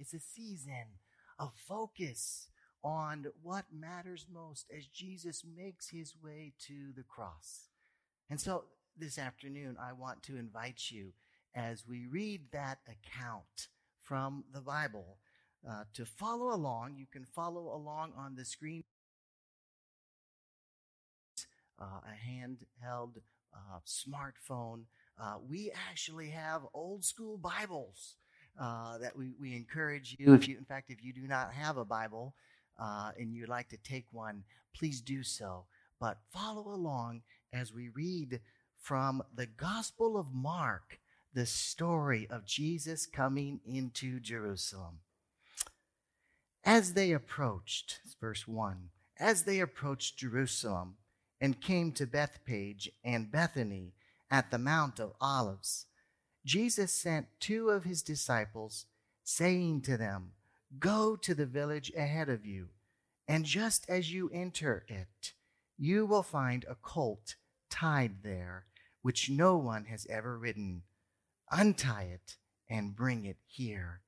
It's a season of focus on what matters most as Jesus makes his way to the cross. And so this afternoon, I want to invite you as we read that account from the Bible uh, to follow along. You can follow along on the screen. Uh, a handheld uh, smartphone. Uh, we actually have old school Bibles uh, that we, we encourage you. If you, in fact, if you do not have a Bible uh, and you'd like to take one, please do so. But follow along as we read from the Gospel of Mark the story of Jesus coming into Jerusalem. As they approached, verse 1, as they approached Jerusalem and came to Bethphage and Bethany at the Mount of Olives, Jesus sent two of his disciples, saying to them, Go to the village ahead of you, and just as you enter it, you will find a colt tied there, which no one has ever ridden. Untie it and bring it here.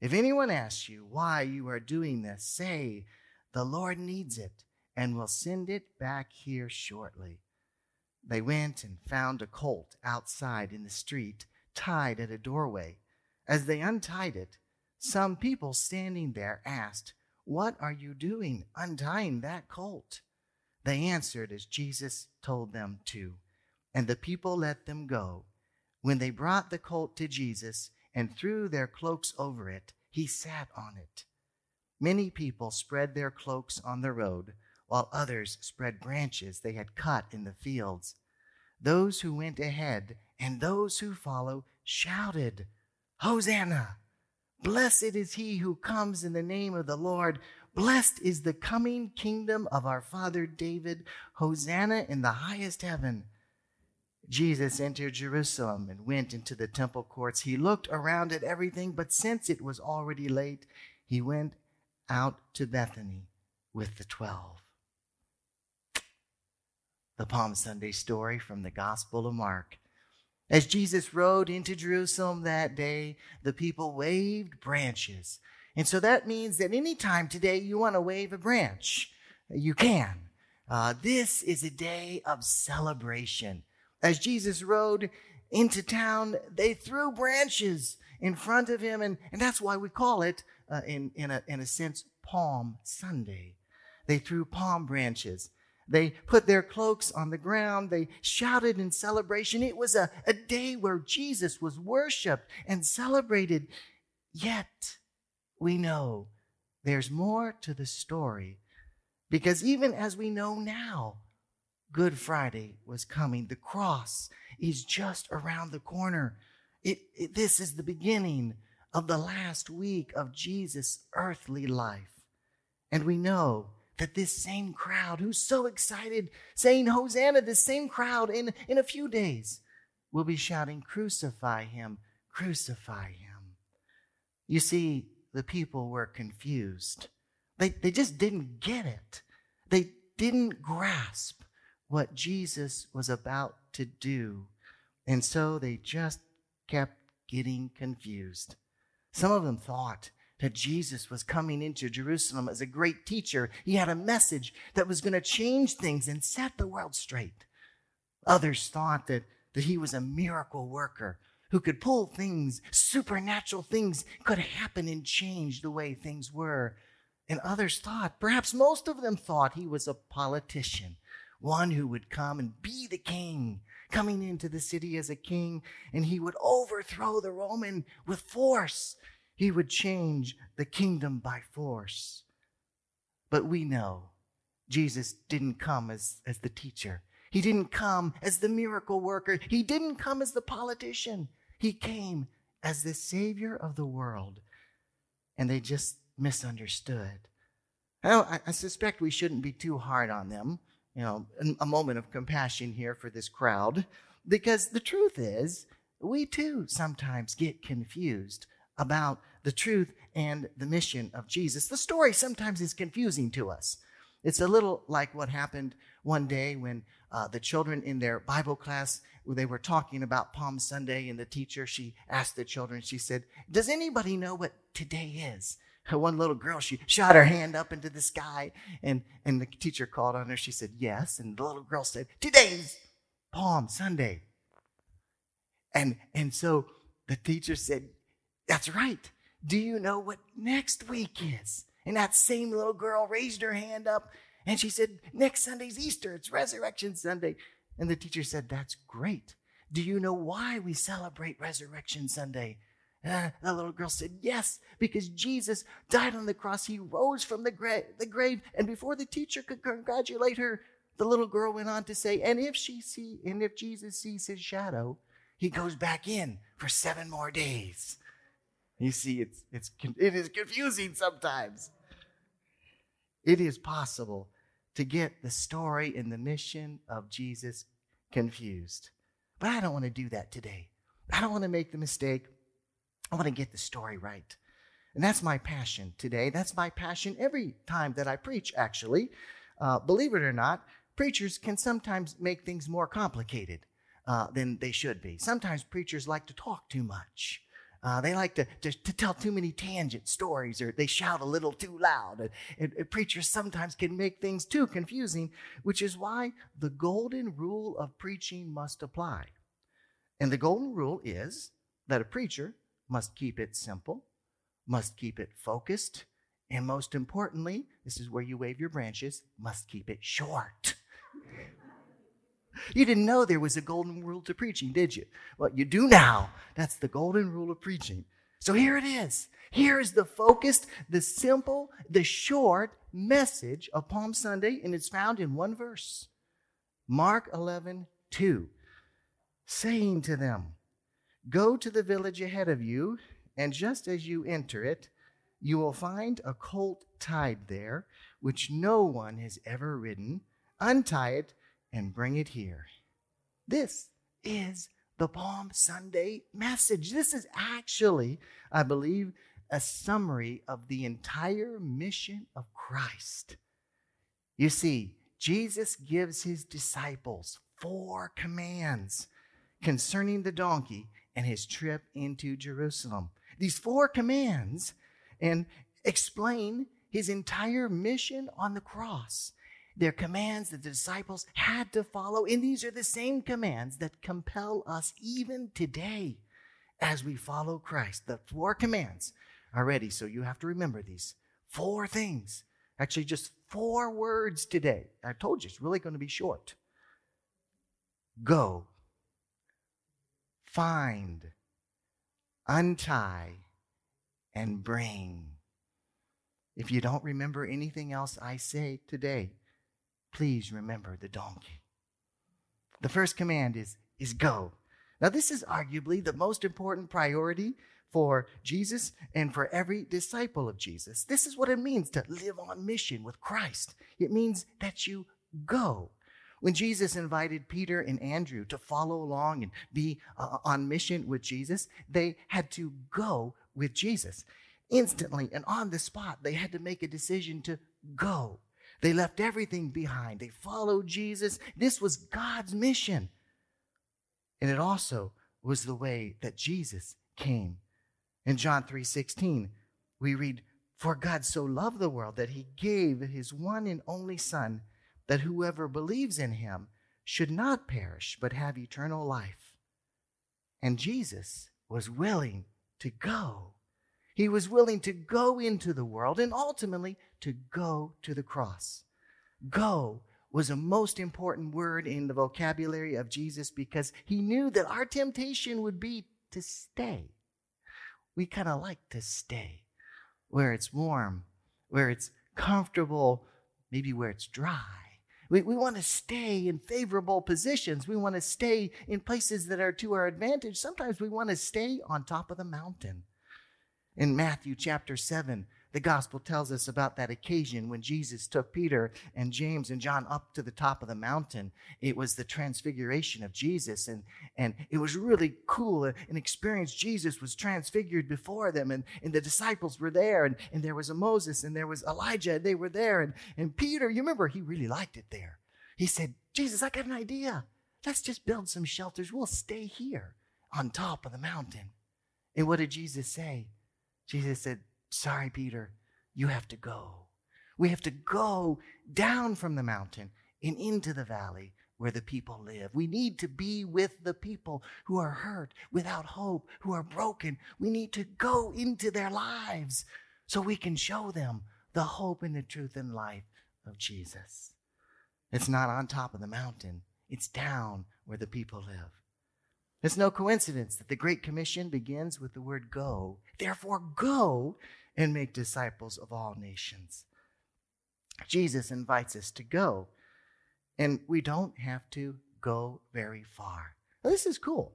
If anyone asks you why you are doing this, say, The Lord needs it and will send it back here shortly. They went and found a colt outside in the street, tied at a doorway. As they untied it, some people standing there asked, What are you doing untying that colt? They answered as Jesus told them to, and the people let them go. When they brought the colt to Jesus and threw their cloaks over it, he sat on it. Many people spread their cloaks on the road, while others spread branches they had cut in the fields. Those who went ahead and those who follow shouted, Hosanna! Blessed is he who comes in the name of the Lord. Blessed is the coming kingdom of our father David. Hosanna in the highest heaven. Jesus entered Jerusalem and went into the temple courts. He looked around at everything, but since it was already late, he went out to Bethany with the twelve. The Palm Sunday story from the Gospel of Mark. As Jesus rode into Jerusalem that day, the people waved branches. And so that means that anytime today you want to wave a branch, you can. Uh, this is a day of celebration. As Jesus rode into town, they threw branches in front of him, and, and that's why we call it, uh, in, in, a, in a sense, Palm Sunday. They threw palm branches. They put their cloaks on the ground. They shouted in celebration. It was a, a day where Jesus was worshiped and celebrated. Yet, we know there's more to the story because even as we know now, Good Friday was coming. The cross is just around the corner. It, it, this is the beginning of the last week of Jesus' earthly life. And we know that this same crowd who's so excited, saying Hosanna, this same crowd in, in a few days will be shouting, Crucify him, crucify him. You see, the people were confused. They, they just didn't get it. They didn't grasp what Jesus was about to do. And so they just kept getting confused. Some of them thought that Jesus was coming into Jerusalem as a great teacher. He had a message that was going to change things and set the world straight. Others thought that, that he was a miracle worker who could pull things, supernatural things could happen and change the way things were. And others thought, perhaps most of them thought he was a politician one who would come and be the king, coming into the city as a king, and he would overthrow the Roman with force. He would change the kingdom by force. But we know Jesus didn't come as, as the teacher. He didn't come as the miracle worker. He didn't come as the politician. He came as the Savior of the world. And they just misunderstood. I, I suspect we shouldn't be too hard on them you know, a moment of compassion here for this crowd because the truth is, we too sometimes get confused about the truth and the mission of Jesus. The story sometimes is confusing to us. It's a little like what happened one day when uh, the children in their Bible class, they were talking about Palm Sunday, and the teacher, she asked the children, she said, Does anybody know what today is? One little girl, she shot her hand up into the sky, and, and the teacher called on her. She said, Yes. And the little girl said, Today's Palm Sunday. And, and so the teacher said, That's right. Do you know what next week is? And that same little girl raised her hand up and she said, Next Sunday's Easter. It's Resurrection Sunday. And the teacher said, That's great. Do you know why we celebrate Resurrection Sunday? Uh, the little girl said, Yes, because Jesus died on the cross. He rose from the, gra- the grave. And before the teacher could congratulate her, the little girl went on to say, And if she see, and if Jesus sees his shadow, he goes back in for seven more days. You see, it's, it's, it is confusing sometimes. It is possible to get the story and the mission of Jesus confused. But I don't want to do that today. I don't want to make the mistake. I want to get the story right. And that's my passion today. That's my passion every time that I preach, actually. Uh, believe it or not, preachers can sometimes make things more complicated uh, than they should be. Sometimes preachers like to talk too much. Uh, they like to, to, to, tell too many tangent stories or they shout a little too loud. And, and, preachers sometimes can make things too confusing, which is why the golden rule of preaching must apply. And the golden rule is that a preacher must keep it simple, must keep it focused, and most importantly, this is where you wave your branches, must keep it short. You didn't know there was a golden rule to preaching, did you? Well, you do now. That's the golden rule of preaching. So here it is. Here is the focused, the simple, the short message of Palm Sunday, and it's found in one verse Mark 11, 2, saying to them, Go to the village ahead of you, and just as you enter it, you will find a colt tied there, which no one has ever ridden. Untie it and bring it here. This is the Palm Sunday message. This is actually, I believe, a summary of the entire mission of Christ. You see, Jesus gives his disciples four commands concerning the donkey and his trip into Jerusalem. These four commands and explain his entire mission on the cross. They're commands that the disciples had to follow, and these are the same commands that compel us even today as we follow Christ. The four commands are ready, so you have to remember these four things. Actually, just four words today. I told you it's really going to be short. Go, find, untie, and bring. If you don't remember anything else I say today, please remember the donkey. The first command is, is go. Now, this is arguably the most important priority for Jesus and for every disciple of Jesus. This is what it means to live on mission with Christ. It means that you go. When Jesus invited Peter and Andrew to follow along and be uh, on mission with Jesus, they had to go with Jesus. Instantly and on the spot, they had to make a decision to go. They left everything behind. They followed Jesus. This was God's mission. And it also was the way that Jesus came. In John 3:16, we read, "For God so loved the world that he gave his one and only son, that whoever believes in him should not perish but have eternal life." And Jesus was willing to go. He was willing to go into the world and ultimately to go to the cross. Go was a most important word in the vocabulary of Jesus because he knew that our temptation would be to stay. We kind of like to stay where it's warm, where it's comfortable, maybe where it's dry. We, we want to stay in favorable positions. We want to stay in places that are to our advantage. Sometimes we want to stay on top of the mountain. In Matthew chapter 7, the gospel tells us about that occasion when Jesus took Peter and James and John up to the top of the mountain. It was the transfiguration of Jesus, and, and it was really cool. Uh, an experience. Jesus was transfigured before them, and, and the disciples were there, and, and there was a Moses, and there was Elijah, and they were there. And, and Peter, you remember, he really liked it there. He said, Jesus, I got an idea. Let's just build some shelters. We'll stay here on top of the mountain. And what did Jesus say? Jesus said, Sorry, Peter, you have to go. We have to go down from the mountain and into the valley where the people live. We need to be with the people who are hurt, without hope, who are broken. We need to go into their lives so we can show them the hope and the truth and life of Jesus. It's not on top of the mountain, it's down where the people live. It's no coincidence that the Great Commission begins with the word go. Therefore, go and make disciples of all nations. Jesus invites us to go, and we don't have to go very far. Now, this is cool.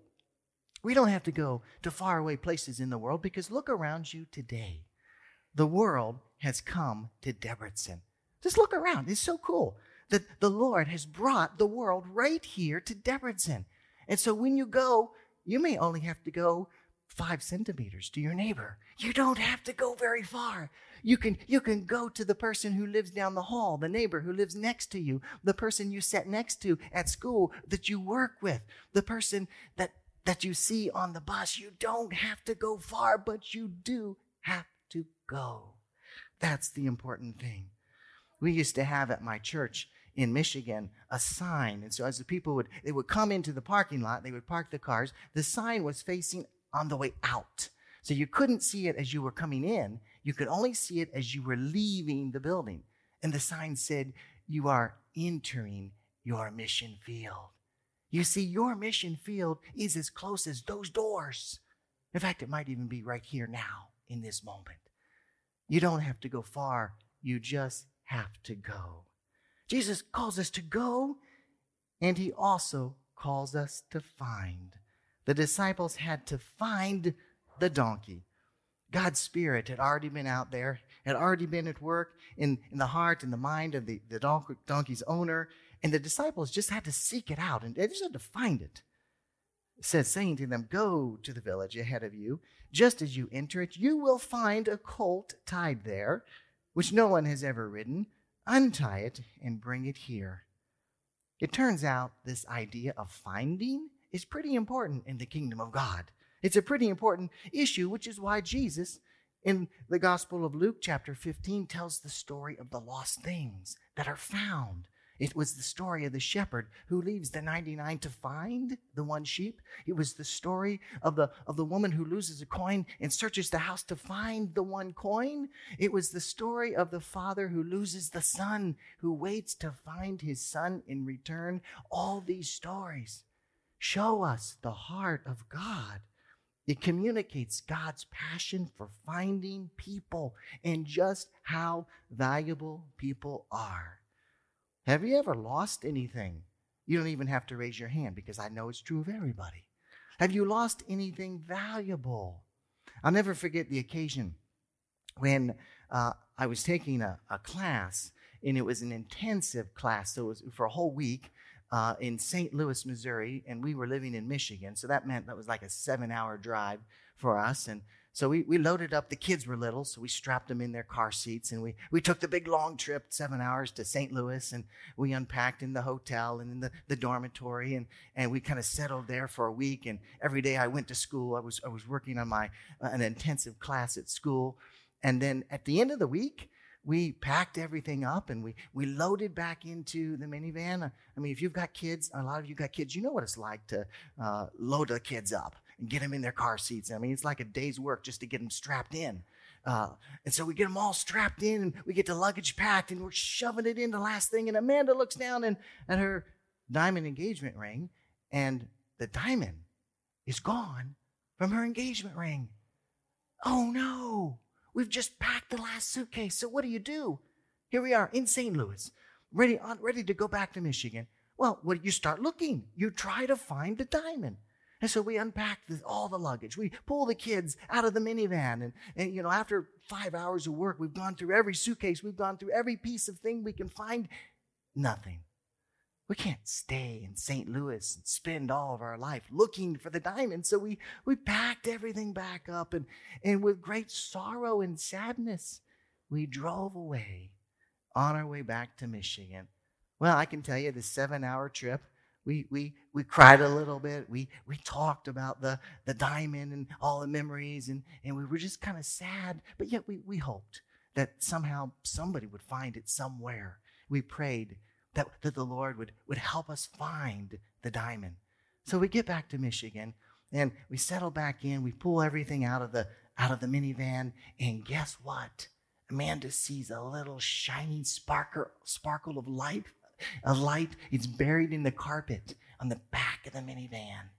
We don't have to go to faraway places in the world because look around you today. The world has come to Debrecen. Just look around. It's so cool that the Lord has brought the world right here to Debrecen. And so when you go, you may only have to go five centimeters to your neighbor. You don't have to go very far. You can, you can go to the person who lives down the hall, the neighbor who lives next to you, the person you sit next to at school that you work with, the person that, that you see on the bus. You don't have to go far, but you do have to go. That's the important thing. We used to have at my church in Michigan a sign. And so as the people would they would come into the parking lot, they would park the cars, the sign was facing on the way out. So you couldn't see it as you were coming in, you could only see it as you were leaving the building. And the sign said, You are entering your mission field. You see, your mission field is as close as those doors. In fact, it might even be right here now in this moment. You don't have to go far, you just have to go. Jesus calls us to go, and he also calls us to find. The disciples had to find the donkey. God's Spirit had already been out there, had already been at work in, in the heart and the mind of the, the donkey's owner, and the disciples just had to seek it out and they just had to find it. It says, saying to them, Go to the village ahead of you. Just as you enter it, you will find a colt tied there, which no one has ever ridden untie it, and bring it here. It turns out this idea of finding is pretty important in the kingdom of God. It's a pretty important issue, which is why Jesus, in the Gospel of Luke, chapter 15, tells the story of the lost things that are found. It was the story of the shepherd who leaves the 99 to find the one sheep. It was the story of the, of the woman who loses a coin and searches the house to find the one coin. It was the story of the father who loses the son, who waits to find his son in return. All these stories show us the heart of God. It communicates God's passion for finding people and just how valuable people are. Have you ever lost anything? You don't even have to raise your hand because I know it's true of everybody. Have you lost anything valuable? I'll never forget the occasion when uh, I was taking a, a, class, and it was an intensive class. So it was for a whole week uh, in St. Louis, Missouri, and we were living in Michigan. So that meant that was like a seven hour drive for us. And so we, we loaded up. The kids were little, so we strapped them in their car seats and we, we took the big long trip, seven hours to St. Louis, and we unpacked in the hotel and in the, the dormitory and, and we kind of settled there for a week. And every day I went to school. I was, I was working on my, uh, an intensive class at school. And then at the end of the week, we packed everything up and we, we loaded back into the minivan. I mean, if you've got kids, a lot of you got kids, you know what it's like to uh, load the kids up and get them in their car seats. I mean, it's like a day's work just to get them strapped in. Uh, and so we get them all strapped in and we get the luggage packed and we're shoving it in the last thing. And Amanda looks down and, at her diamond engagement ring and the diamond is gone from her engagement ring. Oh no, we've just packed the last suitcase. So what do you do? Here we are in St. Louis, ready, ready to go back to Michigan. Well, what you start looking, you try to find the diamond. And so we unpack the, all the luggage. We pull the kids out of the minivan. And, and, you know, after five hours of work, we've gone through every suitcase. We've gone through every piece of thing we can find. Nothing. We can't stay in St. Louis and spend all of our life looking for the diamond. So we, we packed everything back up. And, and with great sorrow and sadness, we drove away on our way back to Michigan. Well, I can tell you the seven hour trip we, we, we cried a little bit. We, we talked about the, the diamond and all the memories, and, and we were just kind of sad, but yet we, we hoped that somehow somebody would find it somewhere. We prayed that, that the Lord would, would help us find the diamond. So we get back to Michigan and we settle back in. We pull everything out of the out of the minivan, and guess what? Amanda sees a little shiny sparkle sparkle of light a light. It's buried in the carpet on the back of the minivan.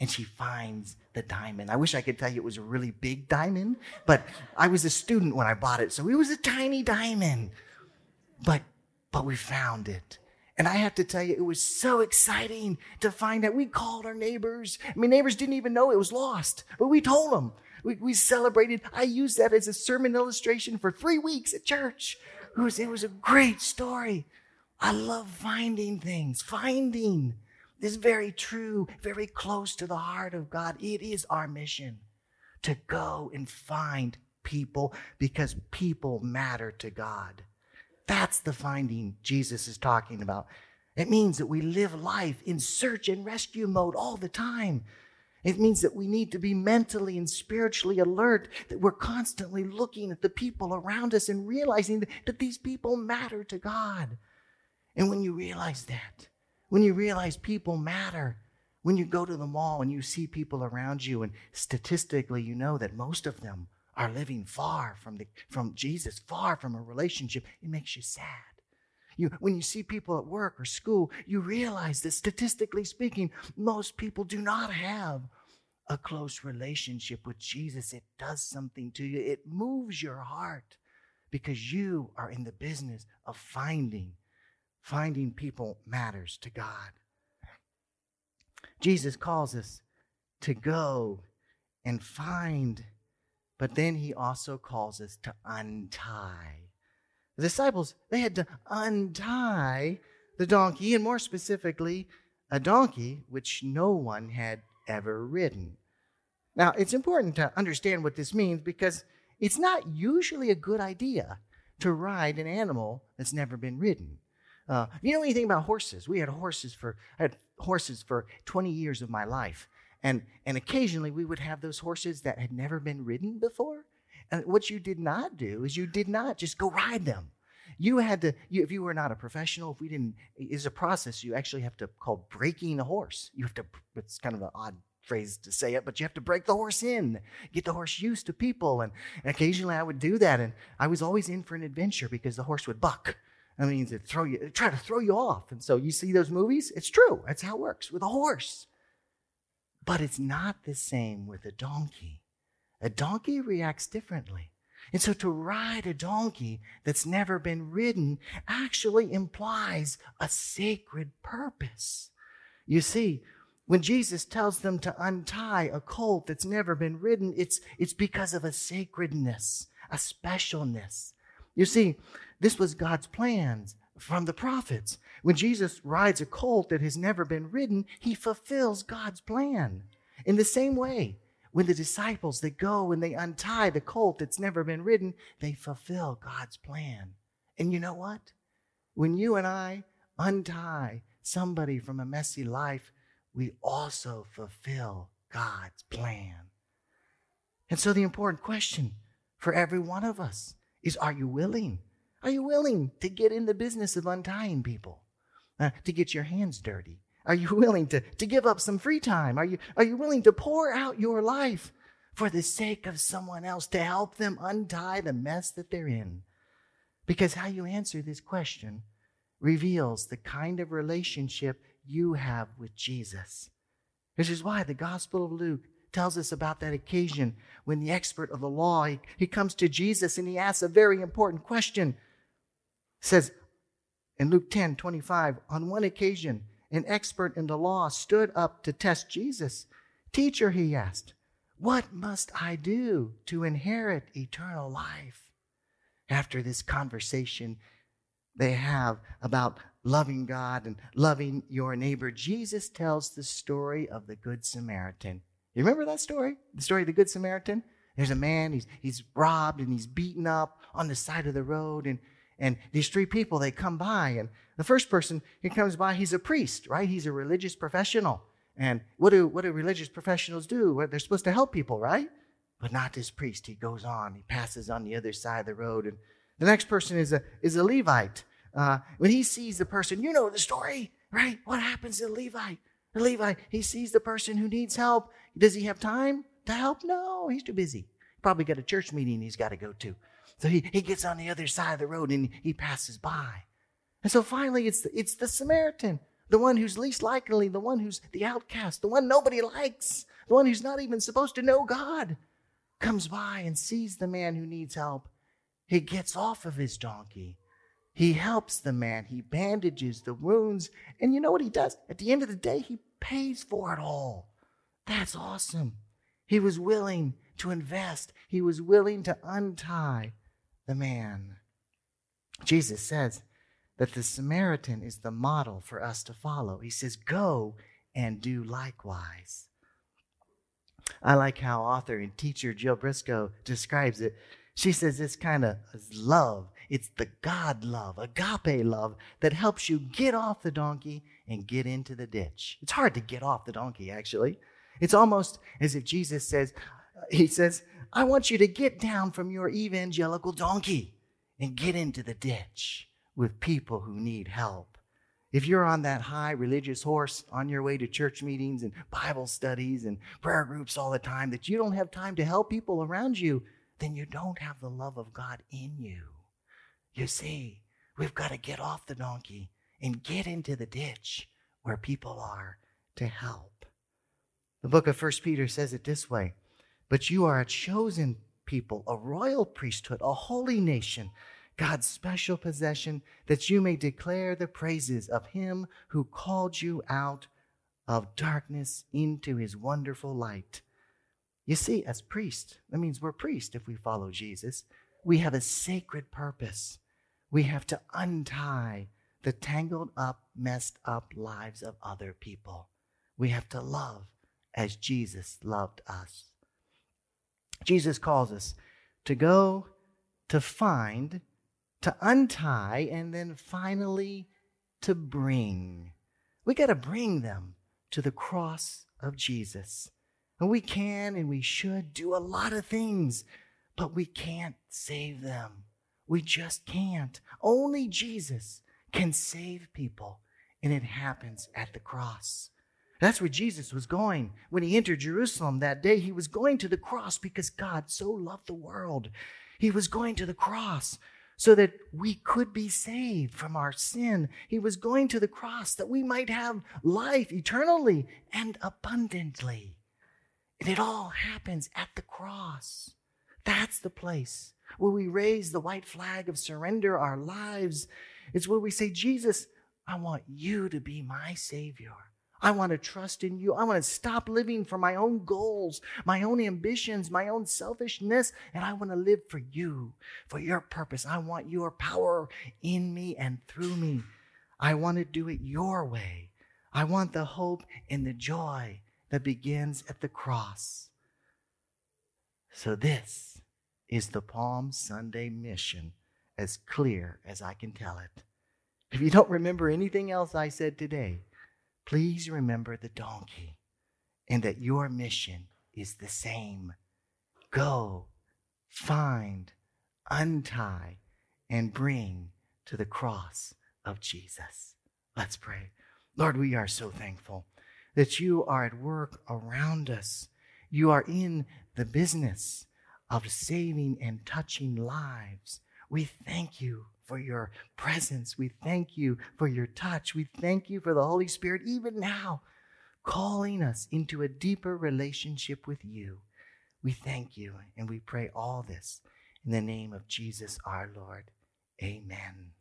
And she finds the diamond. I wish I could tell you it was a really big diamond, but I was a student when I bought it, so it was a tiny diamond. But but we found it. And I have to tell you, it was so exciting to find out. We called our neighbors. I mean, neighbors didn't even know it was lost, but we told them. We, we celebrated. I used that as a sermon illustration for three weeks at church. It was, it was a great story. I love finding things. Finding is very true, very close to the heart of God. It is our mission to go and find people because people matter to God. That's the finding Jesus is talking about. It means that we live life in search and rescue mode all the time. It means that we need to be mentally and spiritually alert, that we're constantly looking at the people around us and realizing that, that these people matter to God. And when you realize that, when you realize people matter, when you go to the mall and you see people around you, and statistically you know that most of them are living far from, the, from Jesus, far from a relationship, it makes you sad. You, when you see people at work or school, you realize that statistically speaking, most people do not have a close relationship with Jesus. It does something to you, it moves your heart because you are in the business of finding Finding people matters to God. Jesus calls us to go and find, but then he also calls us to untie. The disciples, they had to untie the donkey, and more specifically, a donkey which no one had ever ridden. Now, it's important to understand what this means because it's not usually a good idea to ride an animal that's never been ridden. Uh, you know anything about horses? We had horses for I had horses for 20 years of my life, and and occasionally we would have those horses that had never been ridden before. And what you did not do is you did not just go ride them. You had to, you, if you were not a professional, if we didn't, is a process you actually have to call breaking a horse. You have to. It's kind of an odd phrase to say it, but you have to break the horse in, get the horse used to people. And, and occasionally I would do that. And I was always in for an adventure because the horse would buck. I mean, to throw you, try to throw you off. And so you see those movies? It's true. That's how it works with a horse. But it's not the same with a donkey. A donkey reacts differently. And so to ride a donkey that's never been ridden actually implies a sacred purpose. You see, when Jesus tells them to untie a colt that's never been ridden, it's, it's because of a sacredness, a specialness. You see, this was God's plans from the prophets. When Jesus rides a colt that has never been ridden, he fulfills God's plan. In the same way, when the disciples they go and they untie the colt that's never been ridden, they fulfill God's plan. And you know what? When you and I untie somebody from a messy life, we also fulfill God's plan. And so the important question for every one of us is are you willing are you willing to get in the business of untying people? Uh, to get your hands dirty? Are you willing to, to give up some free time? Are you, are you willing to pour out your life for the sake of someone else to help them untie the mess that they're in? Because how you answer this question reveals the kind of relationship you have with Jesus. This is why the Gospel of Luke tells us about that occasion when the expert of the law he, he comes to Jesus and he asks a very important question says in Luke 10 25, on one occasion, an expert in the law stood up to test Jesus. Teacher, he asked, what must I do to inherit eternal life? After this conversation they have about loving God and loving your neighbor, Jesus tells the story of the Good Samaritan. You remember that story? The story of the Good Samaritan? There's a man, he's, he's robbed and he's beaten up on the side of the road. And, and these three people, they come by. And the first person who comes by, he's a priest, right? He's a religious professional. And what do, what do religious professionals do? They're supposed to help people, right? But not this priest. He goes on, he passes on the other side of the road. And the next person is a, is a Levite. Uh, when he sees the person, you know the story, right? What happens to the Levite? The Levite, he sees the person who needs help. Does he have time to help? No, he's too busy. Probably got a church meeting he's got to go to. So he, he gets on the other side of the road and he passes by. And so finally, it's the, it's the Samaritan, the one who's least likely, the one who's the outcast, the one nobody likes, the one who's not even supposed to know God, comes by and sees the man who needs help. He gets off of his donkey he helps the man, he bandages the wounds, and you know what he does? At the end of the day, he pays for it all. That's awesome. He was willing to invest, he was willing to untie the man. Jesus says that the Samaritan is the model for us to follow. He says, Go and do likewise. I like how author and teacher Jill Briscoe describes it. She says this kind of love it's the God love, agape love, that helps you get off the donkey and get into the ditch. It's hard to get off the donkey, actually. It's almost as if Jesus says, He says, I want you to get down from your evangelical donkey and get into the ditch with people who need help. If you're on that high religious horse on your way to church meetings and Bible studies and prayer groups all the time, that you don't have time to help people around you, then you don't have the love of God in you. You see, we've got to get off the donkey and get into the ditch where people are to help. The book of First Peter says it this way But you are a chosen people, a royal priesthood, a holy nation, God's special possession, that you may declare the praises of him who called you out of darkness into his wonderful light. You see, as priests, that means we're priests if we follow Jesus. We have a sacred purpose we have to untie the tangled up, messed up lives of other people. We have to love as Jesus loved us. Jesus calls us to go, to find, to untie, and then finally to bring. We got to bring them to the cross of Jesus. And we can and we should do a lot of things, but we can't save them. We just can't. Only Jesus can save people, and it happens at the cross. That's where Jesus was going when he entered Jerusalem that day. He was going to the cross because God so loved the world. He was going to the cross so that we could be saved from our sin. He was going to the cross that we might have life eternally and abundantly. And it all happens at the cross. That's the place where we raise the white flag of surrender our lives. It's where we say, Jesus, I want you to be my Savior. I want to trust in you. I want to stop living for my own goals, my own ambitions, my own selfishness, and I want to live for you, for your purpose. I want your power in me and through me. I want to do it your way. I want the hope and the joy that begins at the cross. So, this is the Palm Sunday mission as clear as I can tell it. If you don't remember anything else I said today, please remember the donkey and that your mission is the same. Go, find, untie, and bring to the cross of Jesus. Let's pray. Lord, we are so thankful that you are at work around us. You are in the business of saving and touching lives. We thank you for your presence. We thank you for your touch. We thank you for the Holy Spirit, even now, calling us into a deeper relationship with you. We thank you and we pray all this in the name of Jesus our Lord. Amen.